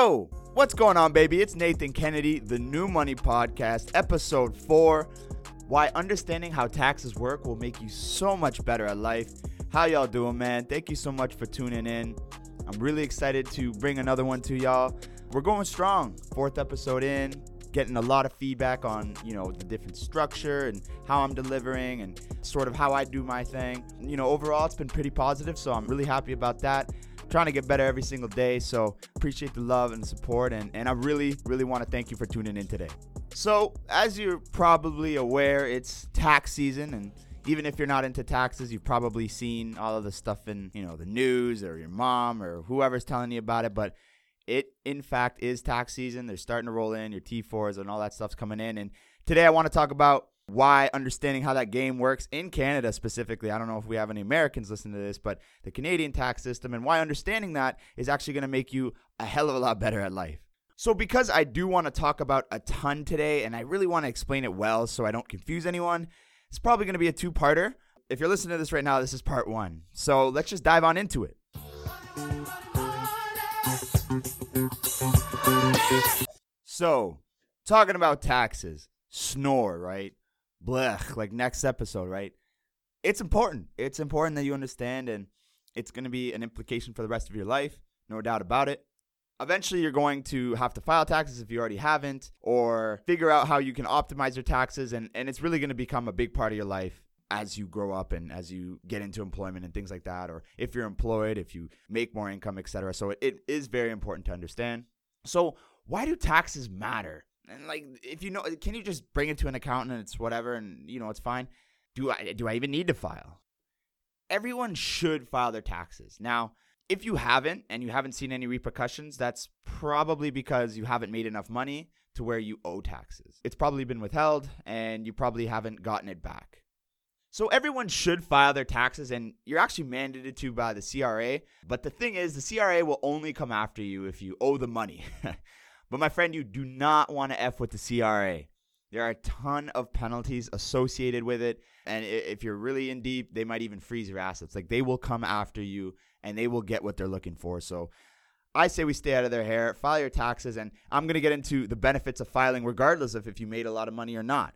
Yo, what's going on, baby? It's Nathan Kennedy, the New Money Podcast, episode four. Why understanding how taxes work will make you so much better at life. How y'all doing, man? Thank you so much for tuning in. I'm really excited to bring another one to y'all. We're going strong. Fourth episode in, getting a lot of feedback on, you know, the different structure and how I'm delivering and sort of how I do my thing. You know, overall it's been pretty positive, so I'm really happy about that trying to get better every single day. So appreciate the love and support. And, and I really, really want to thank you for tuning in today. So, as you're probably aware, it's tax season. And even if you're not into taxes, you've probably seen all of the stuff in, you know, the news or your mom or whoever's telling you about it. But it, in fact, is tax season. They're starting to roll in your T4s and all that stuff's coming in. And today I want to talk about why understanding how that game works in Canada specifically. I don't know if we have any Americans listening to this, but the Canadian tax system and why understanding that is actually going to make you a hell of a lot better at life. So, because I do want to talk about a ton today and I really want to explain it well so I don't confuse anyone, it's probably going to be a two parter. If you're listening to this right now, this is part one. So, let's just dive on into it. So, talking about taxes, snore, right? Blech, like next episode, right? It's important. It's important that you understand, and it's going to be an implication for the rest of your life, no doubt about it. Eventually, you're going to have to file taxes if you already haven't, or figure out how you can optimize your taxes, and, and it's really going to become a big part of your life as you grow up and as you get into employment and things like that, or if you're employed, if you make more income, etc. So it, it is very important to understand. So, why do taxes matter? And like, if you know, can you just bring it to an accountant and it's whatever, and you know it's fine? Do I do I even need to file? Everyone should file their taxes. Now, if you haven't and you haven't seen any repercussions, that's probably because you haven't made enough money to where you owe taxes. It's probably been withheld and you probably haven't gotten it back. So everyone should file their taxes and you're actually mandated to by the CRA. But the thing is, the CRA will only come after you if you owe the money. But my friend, you do not want to F with the CRA. There are a ton of penalties associated with it. And if you're really in deep, they might even freeze your assets. Like they will come after you and they will get what they're looking for. So I say we stay out of their hair, file your taxes, and I'm going to get into the benefits of filing regardless of if you made a lot of money or not.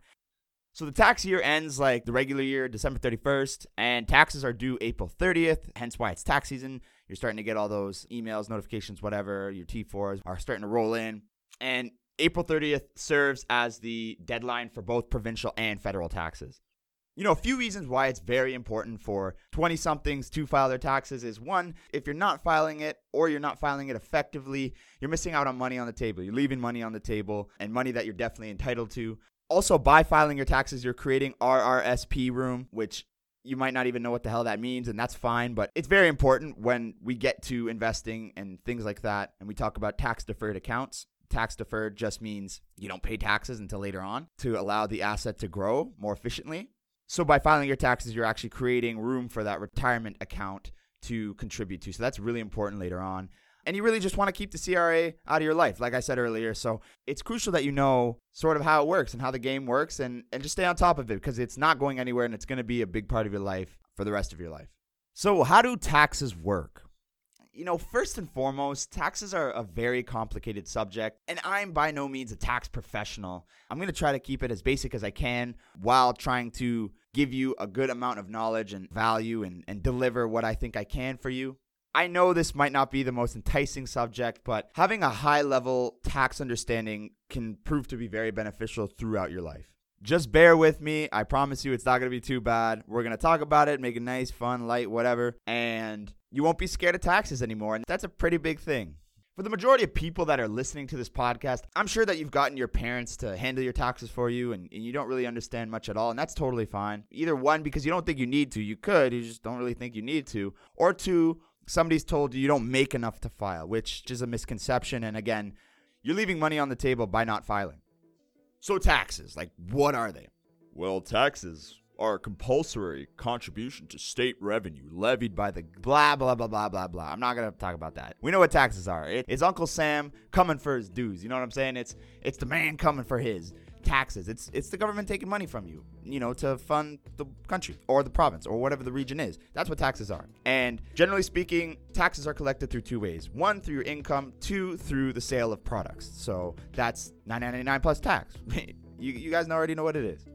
So the tax year ends like the regular year, December 31st, and taxes are due April 30th, hence why it's tax season. You're starting to get all those emails, notifications, whatever. Your T4s are starting to roll in. And April 30th serves as the deadline for both provincial and federal taxes. You know, a few reasons why it's very important for 20 somethings to file their taxes is one, if you're not filing it or you're not filing it effectively, you're missing out on money on the table. You're leaving money on the table and money that you're definitely entitled to. Also, by filing your taxes, you're creating RRSP room, which you might not even know what the hell that means, and that's fine. But it's very important when we get to investing and things like that, and we talk about tax deferred accounts. Tax deferred just means you don't pay taxes until later on to allow the asset to grow more efficiently. So, by filing your taxes, you're actually creating room for that retirement account to contribute to. So, that's really important later on and you really just want to keep the CRA out of your life, like I said earlier. So it's crucial that you know sort of how it works and how the game works and, and just stay on top of it because it's not going anywhere and it's going to be a big part of your life for the rest of your life. So, how do taxes work? You know, first and foremost, taxes are a very complicated subject, and I'm by no means a tax professional. I'm going to try to keep it as basic as I can while trying to give you a good amount of knowledge and value and, and deliver what I think I can for you. I know this might not be the most enticing subject, but having a high level tax understanding can prove to be very beneficial throughout your life. Just bear with me. I promise you it's not going to be too bad. We're going to talk about it, make it nice, fun, light, whatever, and you won't be scared of taxes anymore. And that's a pretty big thing. For the majority of people that are listening to this podcast, I'm sure that you've gotten your parents to handle your taxes for you and, and, you don't really understand much at all, and that's totally fine. Either one, because you don't think you need to, you could, you just don't really think you need to, or two, somebody's told you you don't make enough to file, which is a misconception. And again, you're leaving money on the table by not filing. So, taxes, like, what are they? Well, taxes are a compulsory contribution to state revenue levied by the blah, blah, blah, blah, blah, blah. I'm not going to talk about that. We know what taxes are. It, it's Uncle Sam coming for his dues. You know what I'm saying? It's, it's the man coming for his taxes. It's it's the government taking money from you, you know, to fund the country or the province or whatever the region is. That's what taxes are. And generally speaking, taxes are collected through two ways. One through your income, two through the sale of products. So that's 999 plus tax. you, you guys already know what it is.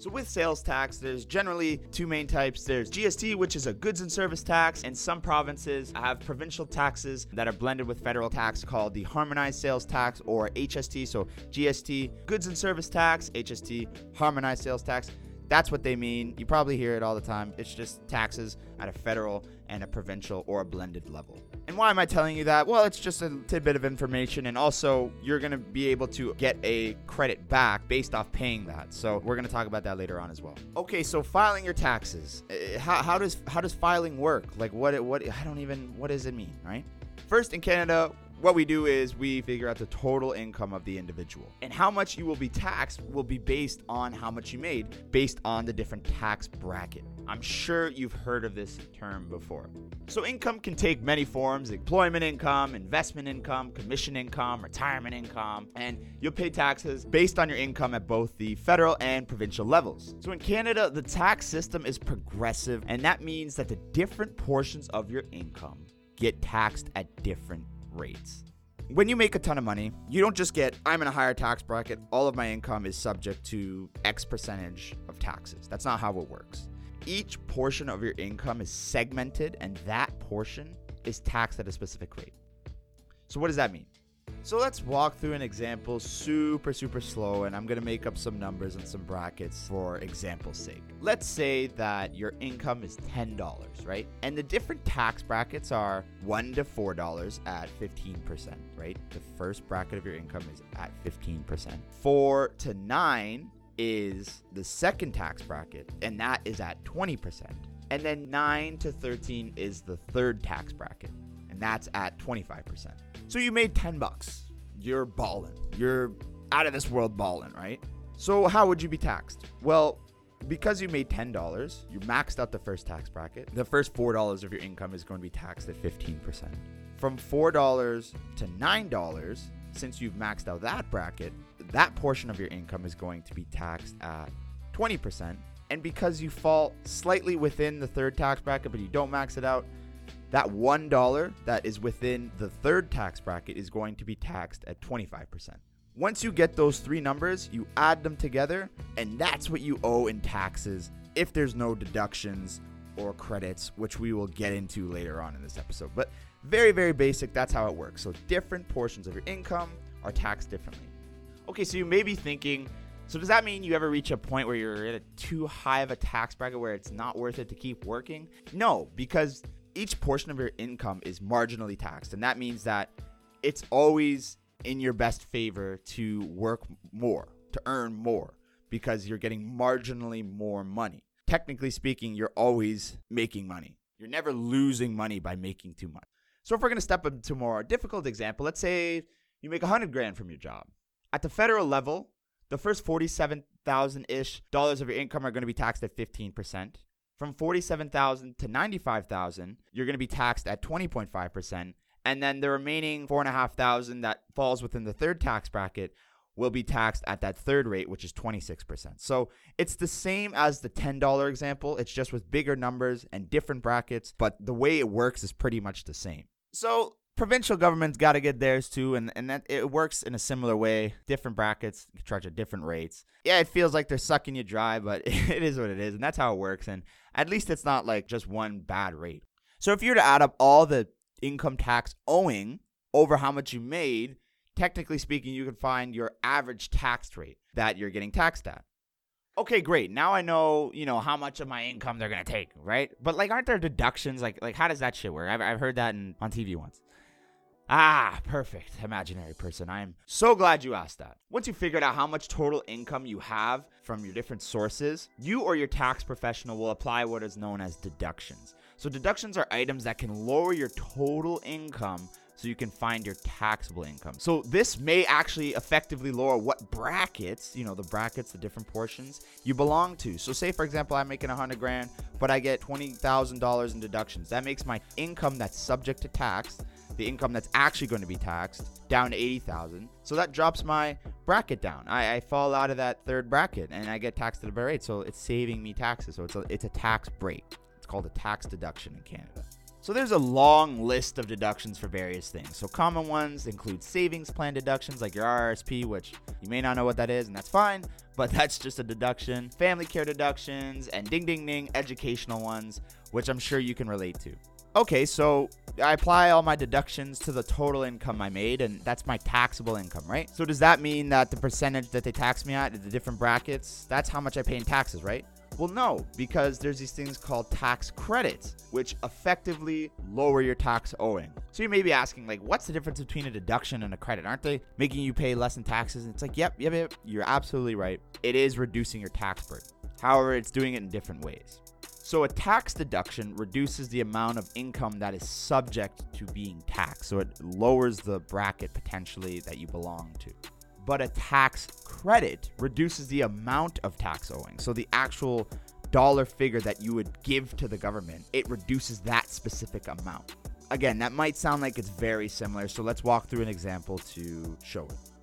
So, with sales tax, there's generally two main types. There's GST, which is a goods and service tax, and some provinces have provincial taxes that are blended with federal tax called the harmonized sales tax or HST. So, GST, goods and service tax, HST, harmonized sales tax. That's what they mean. You probably hear it all the time. It's just taxes at a federal and a provincial or a blended level. And why am I telling you that? Well, it's just a tidbit of information, and also you're going to be able to get a credit back based off paying that. So we're going to talk about that later on as well. Okay, so filing your taxes. Uh, How, how does how does filing work? Like what what I don't even what does it mean, right? First in Canada, what we do is we figure out the total income of the individual. And how much you will be taxed will be based on how much you made, based on the different tax bracket. I'm sure you've heard of this term before. So, income can take many forms employment income, investment income, commission income, retirement income, and you'll pay taxes based on your income at both the federal and provincial levels. So, in Canada, the tax system is progressive, and that means that the different portions of your income get taxed at different rates. When you make a ton of money, you don't just get, I'm in a higher tax bracket, all of my income is subject to X percentage of taxes. That's not how it works. Each portion of your income is segmented, and that portion is taxed at a specific rate. So, what does that mean? So, let's walk through an example super, super slow, and I'm gonna make up some numbers and some brackets for example's sake. Let's say that your income is $10, right? And the different tax brackets are 1 to $4 at 15%, right? The first bracket of your income is at 15%. 4 to 9 is the second tax bracket, and that is at 20%. And then 9 to 13 is the third tax bracket, and that's at 25%. So you made 10 bucks. You're balling. You're out of this world balling, right? So how would you be taxed? Well, because you made $10, you maxed out the first tax bracket. The first $4 of your income is going to be taxed at 15%. From $4 to $9, since you've maxed out that bracket, that portion of your income is going to be taxed at 20%. And because you fall slightly within the third tax bracket, but you don't max it out, that $1 that is within the third tax bracket is going to be taxed at 25%. Once you get those three numbers, you add them together, and that's what you owe in taxes if there's no deductions or credits, which we will get into later on in this episode. But very, very basic, that's how it works. So, different portions of your income are taxed differently. Okay, so you may be thinking, so does that mean you ever reach a point where you're at a too high of a tax bracket where it's not worth it to keep working? No, because each portion of your income is marginally taxed, and that means that it's always in your best favor to work more, to earn more, because you're getting marginally more money. Technically speaking, you're always making money. You're never losing money by making too much. So if we're gonna step into a more difficult example, let's say you make hundred grand from your job. At the federal level, the first forty-seven thousand ish dollars of your income are going to be taxed at fifteen percent. From forty-seven thousand to ninety-five thousand, you're going to be taxed at twenty point five percent, and then the remaining four and a half thousand that falls within the third tax bracket will be taxed at that third rate, which is 26%. So it's the same as the $10 example. It's just with bigger numbers and different brackets, but the way it works is pretty much the same. So provincial governments got to get theirs too, and, and that it works in a similar way. Different brackets charge at different rates. Yeah, it feels like they're sucking you dry, but it is what it is, and that's how it works. And at least it's not like just one bad rate. So if you were to add up all the income tax owing over how much you made, technically speaking, you can find your average tax rate that you're getting taxed at. Okay, great. Now I know, you know, how much of my income they're gonna take, right? But like, aren't there deductions? Like, like how does that shit work? I've, I've heard that in, on TV once. Ah, perfect. Imaginary person. I am so glad you asked that. Once you figured out how much total income you have from your different sources, you or your tax professional will apply what is known as deductions. So, deductions are items that can lower your total income so you can find your taxable income. So, this may actually effectively lower what brackets, you know, the brackets, the different portions you belong to. So, say for example, I'm making a 100 grand, but I get $20,000 in deductions. That makes my income that's subject to tax the income that's actually going to be taxed, down to 80,000. So that drops my bracket down. I, I, fall out of that third bracket and I get taxed at a better rate. So it's saving me taxes. So it's a, it's a tax break. It's called a tax deduction in Canada. So there's a long list of deductions for various things. So common ones include savings plan deductions like your RRSP, which you may not know what that is, and that's fine, but that's just a deduction. Family care deductions and ding ding ding educational ones, which I'm sure you can relate to. Okay, so I apply all my deductions to the total income I made, and that's my taxable income, right? So does that mean that the percentage that they tax me at, the different brackets, that's how much I pay in taxes, right? Well, no, because there's these things called tax credits, which effectively lower your tax owing. So you may be asking, like, what's the difference between a deduction and a credit? Aren't they making you pay less in taxes? And it's like, yep, yep, yep, you're absolutely right. It is reducing your tax burden. However, it's doing it in different ways. So, a tax deduction reduces the amount of income that is subject to being taxed. So, it lowers the bracket potentially that you belong to but a tax credit reduces the amount of tax owing. So the actual dollar figure that you would give to the government, it reduces that specific amount. Again, that might sound like it's very similar, so let's walk through an example to show it.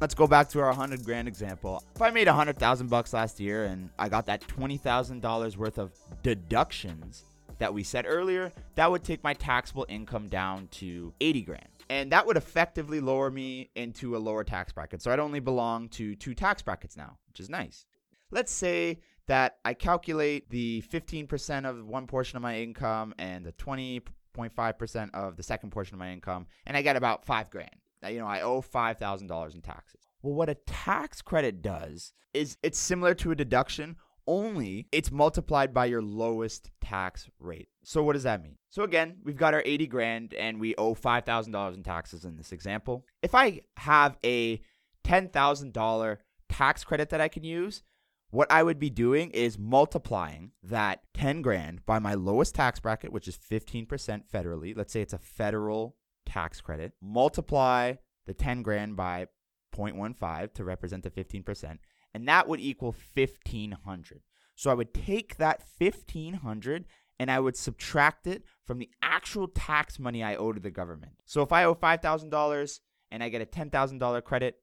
Let's go back to our 100 grand example. If I made 100,000 bucks last year and I got that $20,000 worth of deductions that we said earlier, that would take my taxable income down to 80 grand. And that would effectively lower me into a lower tax bracket. So I'd only belong to two tax brackets now, which is nice. Let's say that I calculate the 15% of one portion of my income and the 20.5% of the second portion of my income, and I get about five grand. You know, I owe $5,000 in taxes. Well, what a tax credit does is it's similar to a deduction, only it's multiplied by your lowest tax rate. So what does that mean? So again, we've got our 80 grand and we owe $5,000 in taxes in this example. If I have a $10,000 tax credit that I can use, what I would be doing is multiplying that 10 grand by my lowest tax bracket, which is 15% federally. Let's say it's a federal tax credit. Multiply the 10 grand by 0.15 to represent the 15% and that would equal 1500. So I would take that 1500 and I would subtract it from the actual tax money I owe to the government. So if I owe $5,000 and I get a $10,000 credit,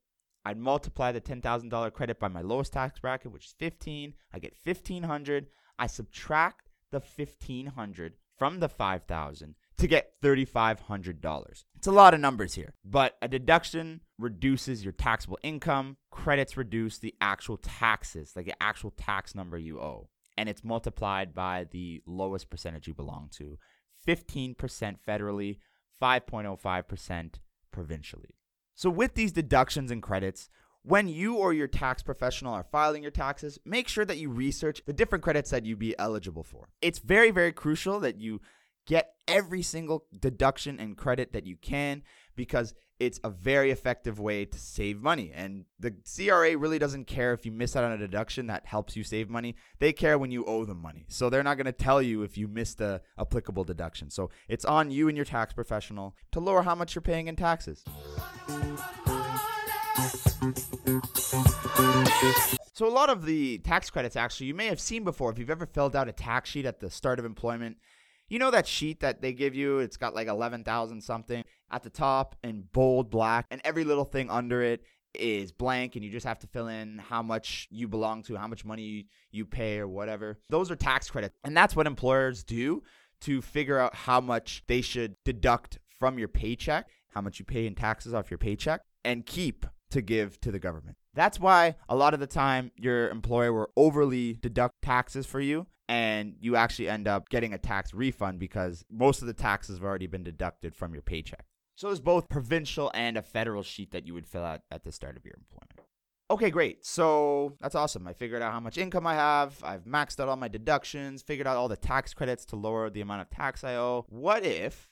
I'd multiply the $10,000 credit by my lowest tax bracket, which is 15. I get 1500. I subtract the 1500 from the 5000 to get $3,500. It's a lot of numbers here, but a deduction reduces your taxable income, credits reduce the actual taxes, like the actual tax number you owe, and it's multiplied by the lowest percentage you belong to 15% federally, 5.05% provincially. So, with these deductions and credits, when you or your tax professional are filing your taxes, make sure that you research the different credits that you'd be eligible for. It's very, very crucial that you Get every single deduction and credit that you can because it's a very effective way to save money. And the CRA really doesn't care if you miss out on a deduction that helps you save money. They care when you owe them money. So they're not going to tell you if you missed a applicable deduction. So it's on you and your tax professional to lower how much you're paying in taxes. So a lot of the tax credits actually you may have seen before if you've ever filled out a tax sheet at the start of employment you know that sheet that they give you? It's got like 11,000 something at the top in bold black, and every little thing under it is blank, and you just have to fill in how much you belong to, how much money you pay, or whatever. Those are tax credits. And that's what employers do to figure out how much they should deduct from your paycheck, how much you pay in taxes off your paycheck, and keep to give to the government. That's why a lot of the time your employer will overly deduct taxes for you and you actually end up getting a tax refund because most of the taxes have already been deducted from your paycheck. So there's both provincial and a federal sheet that you would fill out at the start of your employment. Okay, great. So that's awesome. I figured out how much income I have. I've maxed out all my deductions, figured out all the tax credits to lower the amount of tax I owe. What if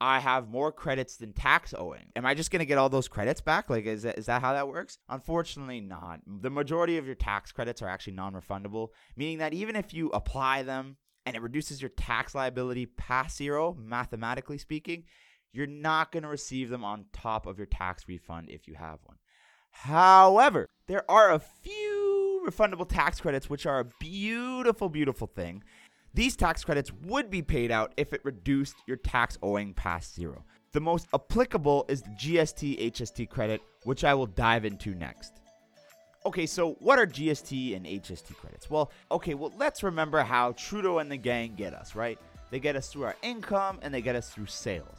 I have more credits than tax owing. Am I just going to get all those credits back? Like, is that, is that how that works? Unfortunately, not. The majority of your tax credits are actually non refundable, meaning that even if you apply them and it reduces your tax liability past zero, mathematically speaking, you're not going to receive them on top of your tax refund if you have one. However, there are a few refundable tax credits, which are a beautiful, beautiful thing. These tax credits would be paid out if it reduced your tax owing past zero. The most applicable is the GST HST credit, which I will dive into next. Okay, so what are GST and HST credits? Well, okay, well, let's remember how Trudeau and the gang get us, right? They get us through our income and they get us through sales.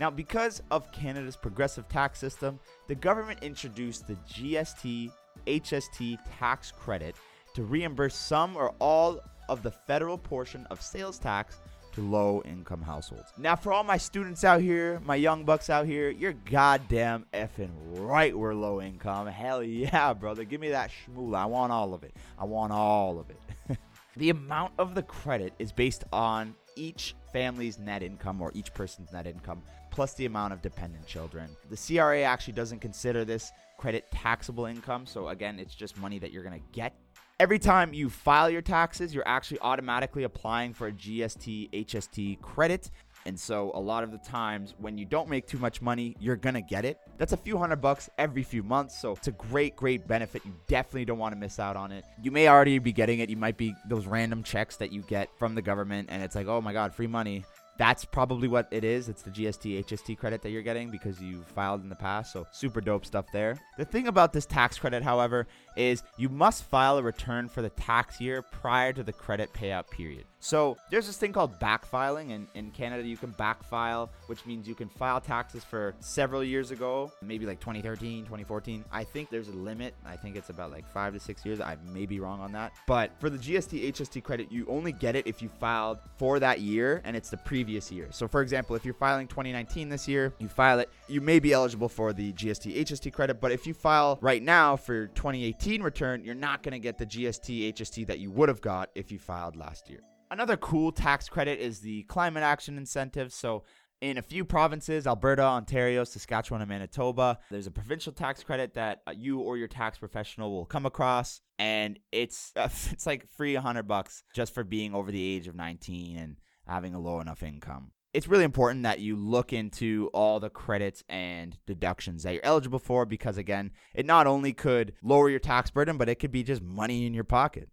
Now, because of Canada's progressive tax system, the government introduced the GST HST tax credit to reimburse some or all of the federal portion of sales tax to low income households. Now, for all my students out here, my young bucks out here, you're goddamn effing right we're low income. Hell yeah, brother. Give me that schmool. I want all of it. I want all of it. the amount of the credit is based on each family's net income or each person's net income plus the amount of dependent children. The CRA actually doesn't consider this credit taxable income. So, again, it's just money that you're going to get Every time you file your taxes, you're actually automatically applying for a GST HST credit. And so a lot of the times when you don't make too much money, you're to get it. That's a few hundred bucks every few months. So it's a great, great benefit. You definitely don't want to miss out on it. You may already be getting it. You might be those random checks that you get from the government and it's like, oh my God, free money that's probably what it is. It's the GST HST credit that you're getting because you filed in the past. So super dope stuff there. The thing about this tax credit, however, is you must file a return for the tax year prior to the credit payout period. So there's this thing called backfiling, and in Canada you can backfile, which means you can file taxes for several years ago, maybe like 2013, 2014. I think there's a limit. I think it's about like five to six years. I may be wrong on that. But for the GST HST credit, you only get it if you filed for that year and it's the previous year. So for example, if you're filing 2019 this year, you file it, you may be eligible for the GST HST credit. But if you file right now for 2018 return, you're not going to get the GST HST that you would have got if you filed last year. Another cool tax credit is the climate action incentive. So, in a few provinces, Alberta, Ontario, Saskatchewan, and Manitoba, there's a provincial tax credit that uh, you or your tax professional will come across, and it's it's like free 100 bucks just for being over the age of 19 and having a low enough income. It's really important that you look into all the credits and deductions that you're eligible for because again, it not only could lower your tax burden, but it could be just money in your pocket.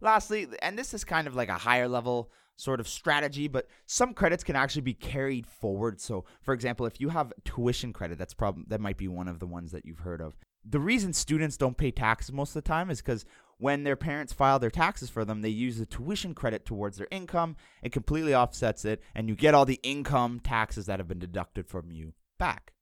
Lastly, and this is kind of like a higher level sort of strategy, but some credits can actually be carried forward. So, for example, if you have tuition credit, that's probably that might be one of the ones that you've heard of. The reason students don't pay taxes most of the time is because when their parents file their taxes for them, they use the tuition credit towards their income. It completely offsets it, and you get all the income taxes that have been deducted from you back.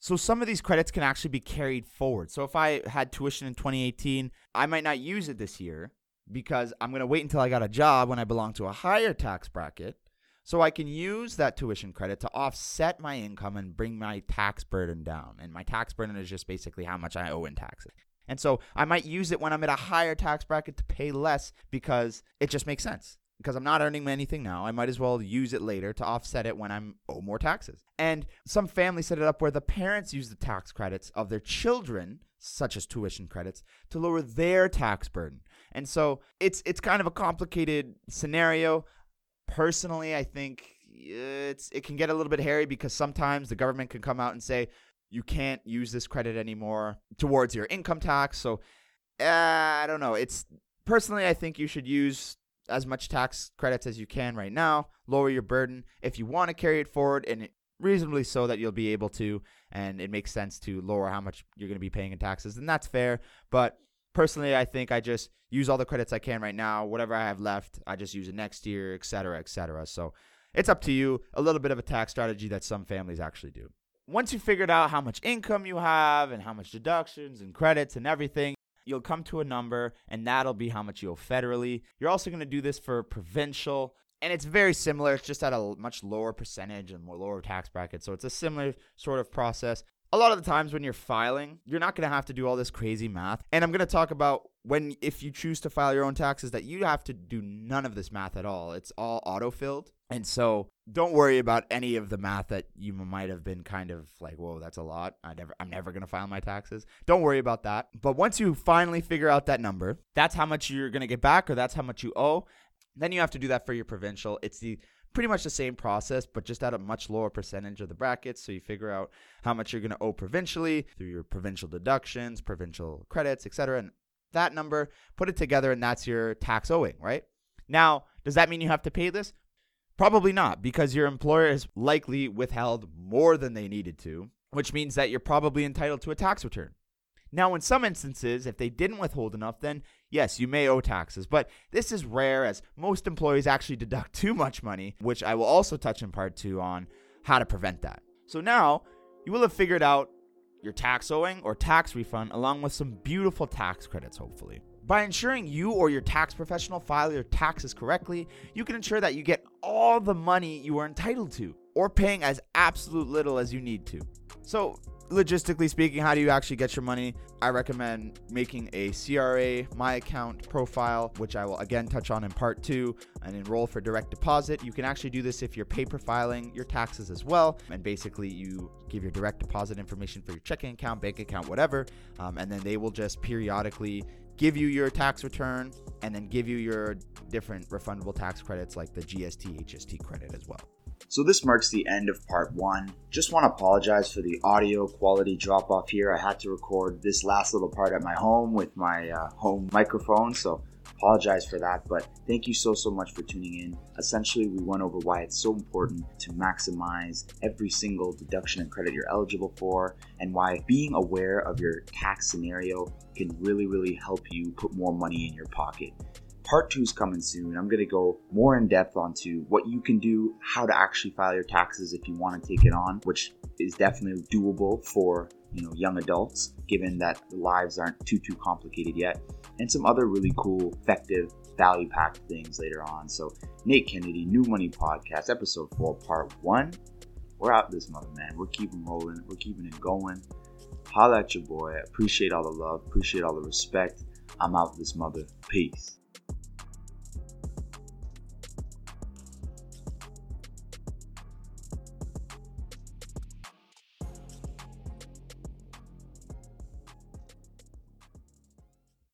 So some of these credits can actually be carried forward. So if I had tuition in 2018, I might not use it this year because I'm going to wait until I got a job when I belong to a higher tax bracket so I can use that tuition credit to offset my income and bring my tax burden down. And my tax burden is just basically how much I owe in taxes. And so I might use it when I'm at a higher tax bracket to pay less because it just makes sense because I'm not earning anything now. I might as well use it later to offset it when I'm owe more taxes. And some families set it up where the parents use the tax credits of their children, such as tuition credits, to lower their tax burden. And so it's it's kind of a complicated scenario. Personally, I think it's it can get a little bit hairy because sometimes the government can come out and say you can't use this credit anymore towards your income tax. So uh, I don't know. It's personally I think you should use as much tax credits as you can right now, lower your burden. If you want to carry it forward, and reasonably so that you'll be able to, and it makes sense to lower how much you're going to be paying in taxes, then that's fair. But personally, I think I just use all the credits I can right now. Whatever I have left, I just use it next year, et cetera, et cetera. So it's up to you. A little bit of a tax strategy that some families actually do. Once you figured out how much income you have and how much deductions and credits and everything, You'll come to a number, and that'll be how much you owe federally. You're also going to do this for provincial, and it's very similar. It's just at a much lower percentage and more lower tax bracket. So it's a similar sort of process. A lot of the times when you're filing, you're not going to have to do all this crazy math. And I'm going to talk about when, if you choose to file your own taxes, that you have to do none of this math at all. It's all auto filled. And so don't worry about any of the math that you might have been kind of like, whoa, that's a lot. I never I'm never gonna file my taxes. Don't worry about that. But once you finally figure out that number, that's how much you're gonna get back or that's how much you owe. Then you have to do that for your provincial. It's the pretty much the same process, but just at a much lower percentage of the brackets. So you figure out how much you're gonna owe provincially through your provincial deductions, provincial credits, etc. And that number, put it together, and that's your tax owing, right? Now, does that mean you have to pay this? Probably not, because your employer has likely withheld more than they needed to, which means that you're probably entitled to a tax return. Now, in some instances, if they didn't withhold enough, then yes, you may owe taxes. But this is rare as most employees actually deduct too much money, which I will also touch in part two on how to prevent that. So now you will have figured out your tax owing or tax refund along with some beautiful tax credits, hopefully. By ensuring you or your tax professional file your taxes correctly, you can ensure that you get all the money you are entitled to or paying as absolute little as you need to. So, logistically speaking, how do you actually get your money? I recommend making a CRA My Account profile, which I will again touch on in part two, and enroll for direct deposit. You can actually do this if you're paper filing your taxes as well. And basically, you give your direct deposit information for your checking account, bank account, whatever, um, and then they will just periodically give you your tax return and then give you your different refundable tax credits like the GST, HST credit as well. So this marks the end of part one. Just want to apologize for the audio quality drop off here. I had to record this last little part at my home with my uh, home microphone, so apologize for that. But thank you so so much for tuning in. Essentially, we went over why it's so important to maximize every single deduction and credit you're eligible for, and why being aware of your tax scenario can really really help you put more money in your pocket. Part two is coming soon. I'm going to go more in depth onto what you can do, how to actually file your taxes if you want to take it on, which is definitely doable for you know young adults, given that lives aren't too too complicated yet, and some other really cool, effective, value packed things later on. So Nate Kennedy, New Money Podcast, episode four, part one. We're out this month, man. We're keeping rolling. We're keeping it going. Holla at your boy. Appreciate all the love. Appreciate all the respect. I'm out this mother. Peace.